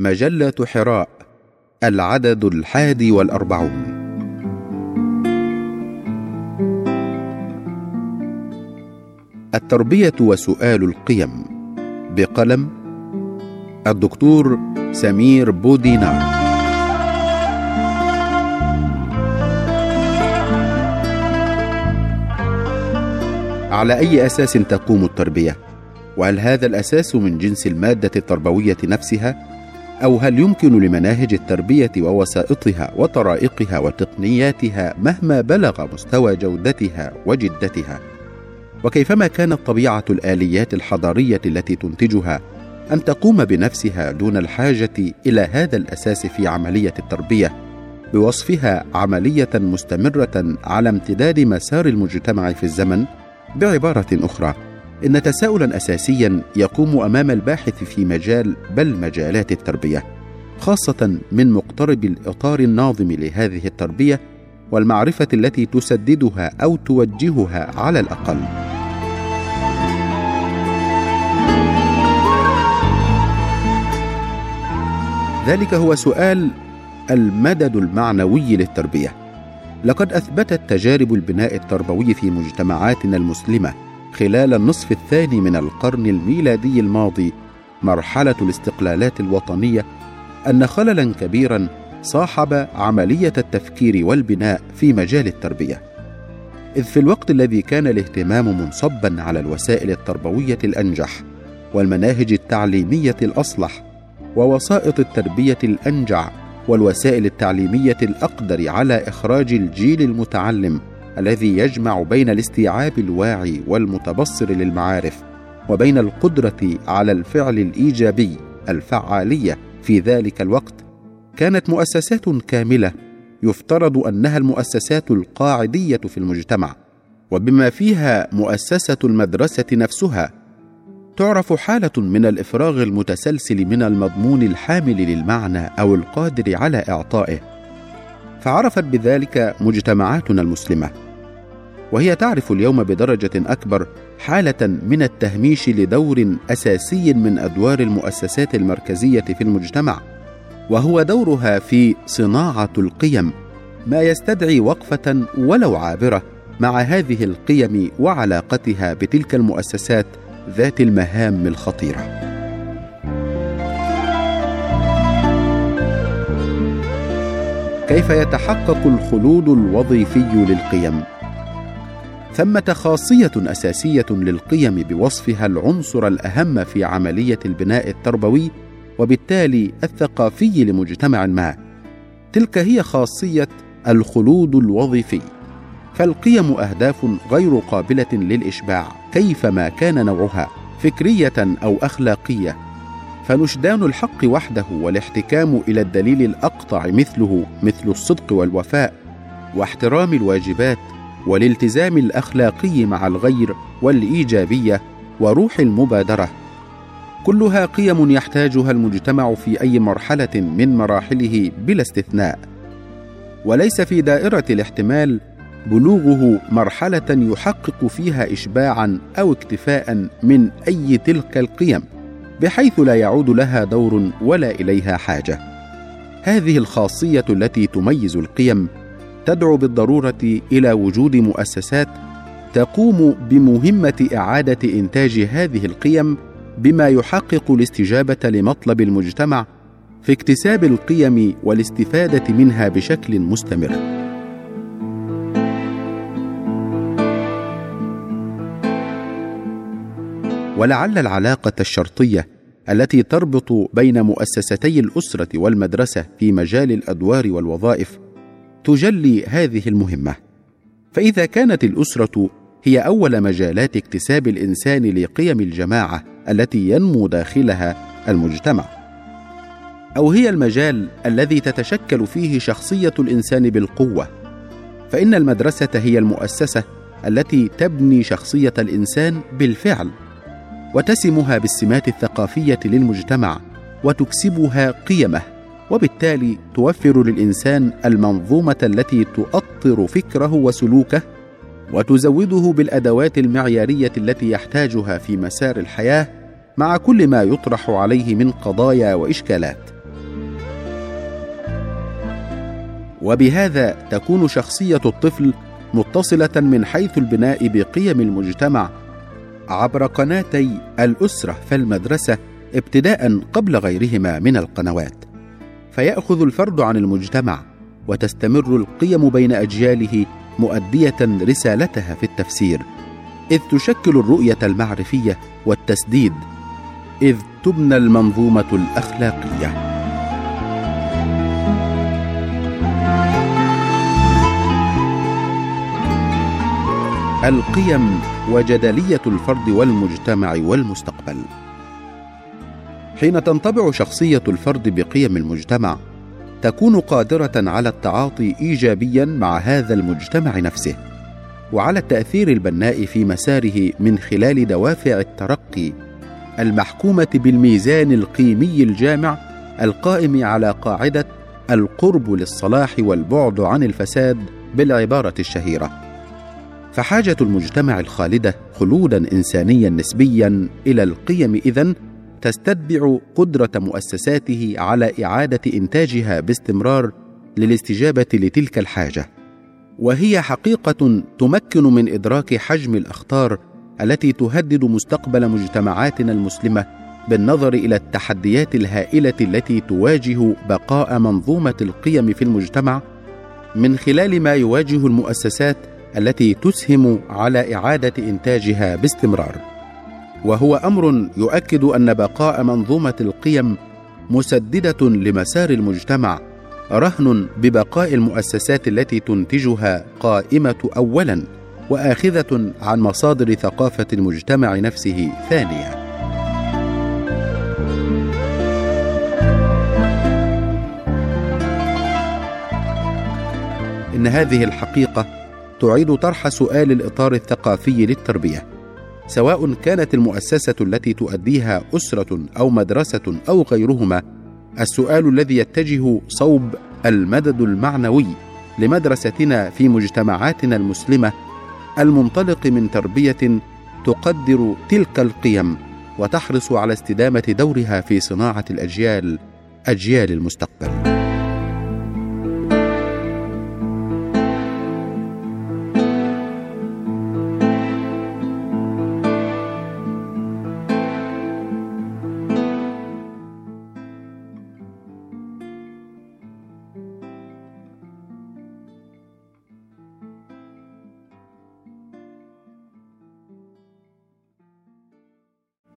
مجلة حراء العدد الحادي والأربعون التربية وسؤال القيم بقلم الدكتور سمير بودينار على أي أساس تقوم التربية؟ وهل هذا الأساس من جنس المادة التربوية نفسها؟ أو هل يمكن لمناهج التربية ووسائطها وطرائقها وتقنياتها مهما بلغ مستوى جودتها وجدتها؟ وكيفما كانت طبيعة الآليات الحضارية التي تنتجها أن تقوم بنفسها دون الحاجة إلى هذا الأساس في عملية التربية بوصفها عملية مستمرة على امتداد مسار المجتمع في الزمن بعبارة أخرى إن تساؤلا اساسيا يقوم أمام الباحث في مجال بل مجالات التربية خاصة من مقترب الإطار الناظم لهذه التربية والمعرفة التي تسددها أو توجهها على الأقل. ذلك هو سؤال المدد المعنوي للتربية. لقد أثبتت تجارب البناء التربوي في مجتمعاتنا المسلمة خلال النصف الثاني من القرن الميلادي الماضي مرحلة الاستقلالات الوطنية أن خللا كبيرا صاحب عملية التفكير والبناء في مجال التربية. إذ في الوقت الذي كان الاهتمام منصبا على الوسائل التربوية الأنجح والمناهج التعليمية الأصلح ووسائط التربية الأنجع والوسائل التعليمية الأقدر على إخراج الجيل المتعلم الذي يجمع بين الاستيعاب الواعي والمتبصر للمعارف وبين القدرة على الفعل الإيجابي الفعالية في ذلك الوقت كانت مؤسسات كاملة يفترض أنها المؤسسات القاعدية في المجتمع. وبما فيها مؤسسة المدرسة نفسها تعرف حالة من الإفراغ المتسلسل من المضمون الحامل للمعنى أو القادر على إعطائه. فعرفت بذلك مجتمعاتنا المسلمة. وهي تعرف اليوم بدرجة أكبر حالة من التهميش لدور أساسي من أدوار المؤسسات المركزية في المجتمع وهو دورها في صناعة القيم ما يستدعي وقفة ولو عابرة مع هذه القيم وعلاقتها بتلك المؤسسات ذات المهام الخطيرة. كيف يتحقق الخلود الوظيفي للقيم؟ ثمه خاصية أساسية للقيم بوصفها العنصر الأهم في عملية البناء التربوي وبالتالي الثقافي لمجتمع ما. تلك هي خاصية الخلود الوظيفي. فالقيم أهداف غير قابلة للإشباع كيفما كان نوعها فكرية أو أخلاقية. فنشدان الحق وحده والاحتكام إلى الدليل الأقطع مثله مثل الصدق والوفاء واحترام الواجبات والالتزام الأخلاقي مع الغير والإيجابية وروح المبادرة. كلها قيم يحتاجها المجتمع في أي مرحلة من مراحله بلا استثناء. وليس في دائرة الاحتمال بلوغه مرحلة يحقق فيها اشباعا أو اكتفاء من أي تلك القيم بحيث لا يعود لها دور ولا إليها حاجة. هذه الخاصية التي تميز القيم تدعو بالضرورة إلى وجود مؤسسات تقوم بمهمة إعادة إنتاج هذه القيم بما يحقق الاستجابة لمطلب المجتمع في اكتساب القيم والاستفادة منها بشكل مستمر. ولعل العلاقة الشرطية التي تربط بين مؤسستي الأسرة والمدرسة في مجال الأدوار والوظائف تجلي هذه المهمة. فإذا كانت الأسرة هي أول مجالات اكتساب الإنسان لقيم الجماعة التي ينمو داخلها المجتمع. أو هي المجال الذي تتشكل فيه شخصية الإنسان بالقوة. فإن المدرسة هي المؤسسة التي تبني شخصية الإنسان بالفعل وتسمها بالسمات الثقافية للمجتمع وتكسبها قيمه. وبالتالي توفر للإنسان المنظومة التي تؤطر فكره وسلوكه وتزوده بالأدوات المعيارية التي يحتاجها في مسار الحياة مع كل ما يطرح عليه من قضايا وإشكالات. وبهذا تكون شخصية الطفل متصلة من حيث البناء بقيم المجتمع عبر قناتي الأسرة فالمدرسه ابتداء قبل غيرهما من القنوات. فيأخذ الفرد عن المجتمع وتستمر القيم بين أجياله مؤدية رسالتها في التفسير إذ تشكل الرؤية المعرفية والتسديد إذ تبنى المنظومة الأخلاقية. القيم وجدلية الفرد والمجتمع والمستقبل. حين تنطبع شخصية الفرد بقيم المجتمع تكون قادرة على التعاطي ايجابيا مع هذا المجتمع نفسه وعلى التأثير البناء في مساره من خلال دوافع الترقي المحكومة بالميزان القيمي الجامع القائم على قاعدة القرب للصلاح والبعد عن الفساد بالعبارة الشهيرة. فحاجة المجتمع الخالدة خلودا انسانيا نسبيا إلى القيم إذن تستتبع قدرة مؤسساته على إعادة إنتاجها باستمرار للاستجابة لتلك الحاجة. وهي حقيقة تمكن من إدراك حجم الأخطار التي تهدد مستقبل مجتمعاتنا المسلمة بالنظر إلى التحديات الهائلة التي تواجه بقاء منظومة القيم في المجتمع من خلال ما يواجه المؤسسات التي تسهم على إعادة إنتاجها باستمرار. وهو أمر يؤكد أن بقاء منظومة القيم مسددة لمسار المجتمع رهن ببقاء المؤسسات التي تنتجها قائمة اولا وآخذة عن مصادر ثقافة المجتمع نفسه ثانيا. إن هذه الحقيقة تعيد طرح سؤال الإطار الثقافي للتربية. سواء كانت المؤسسة التي تؤديها أسرة أو مدرسة أو غيرهما السؤال الذي يتجه صوب المدد المعنوي لمدرستنا في مجتمعاتنا المسلمة المنطلق من تربية تقدر تلك القيم وتحرص على استدامة دورها في صناعة الأجيال أجيال المستقبل.